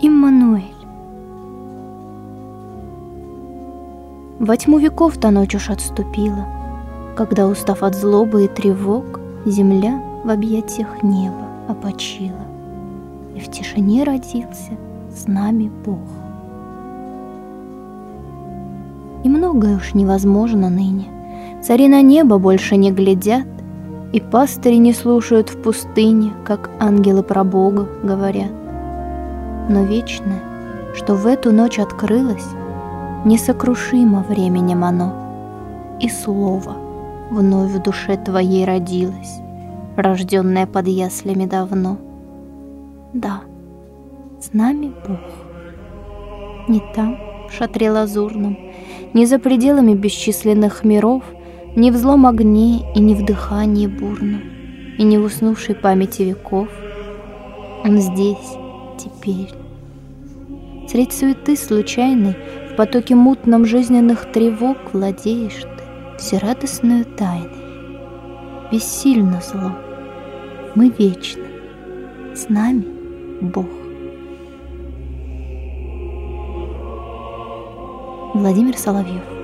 Иммануэль. Во тьму веков та ночь уж отступила, Когда, устав от злобы и тревог, Земля в объятиях неба опочила, И в тишине родился с нами Бог. И многое уж невозможно ныне. Цари на небо больше не глядят, И пастыри не слушают в пустыне, Как ангелы про Бога говорят. Но вечное, что в эту ночь открылось, Несокрушимо временем оно, И слово вновь в душе твоей родилось, Рожденное под яслями давно. Да, с нами Бог. Не там, в шатре лазурном, Не за пределами бесчисленных миров, Не в злом огне и не в дыхании бурном, И не в уснувшей памяти веков. Он здесь, теперь. Средь суеты случайной, в потоке мутном жизненных тревог Владеешь ты всерадостную тайной. Бессильно зло, мы вечны, с нами Бог. Владимир Соловьев